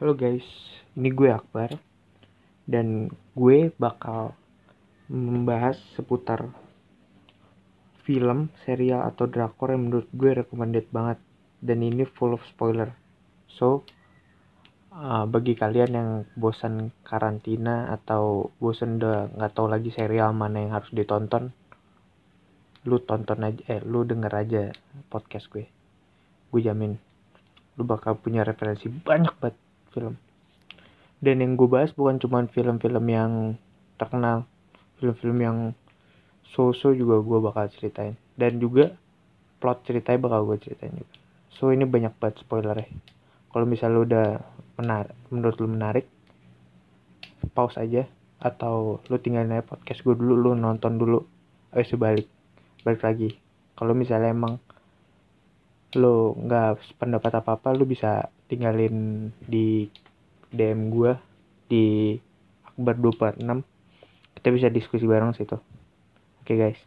Halo guys, ini gue Akbar dan gue bakal membahas seputar film, serial atau drakor yang menurut gue recommended banget dan ini full of spoiler. So, uh, bagi kalian yang bosan karantina atau bosan udah nggak tahu lagi serial mana yang harus ditonton, lu tonton aja, eh lu denger aja podcast gue. Gue jamin lu bakal punya referensi banyak banget film. Dan yang gue bahas bukan cuma film-film yang terkenal film-film yang so-so juga gue bakal ceritain. Dan juga plot ceritanya bakal gue ceritain juga. So ini banyak banget spoiler ya kalau misalnya lu udah menarik menurut lu menarik pause aja. Atau lu tinggalin aja podcast gue dulu lu nonton dulu habis balik. Balik lagi. Kalau misalnya emang lo nggak pendapat apa apa lo bisa tinggalin di DM gue di Akbar 246 kita bisa diskusi bareng situ. Oke okay, guys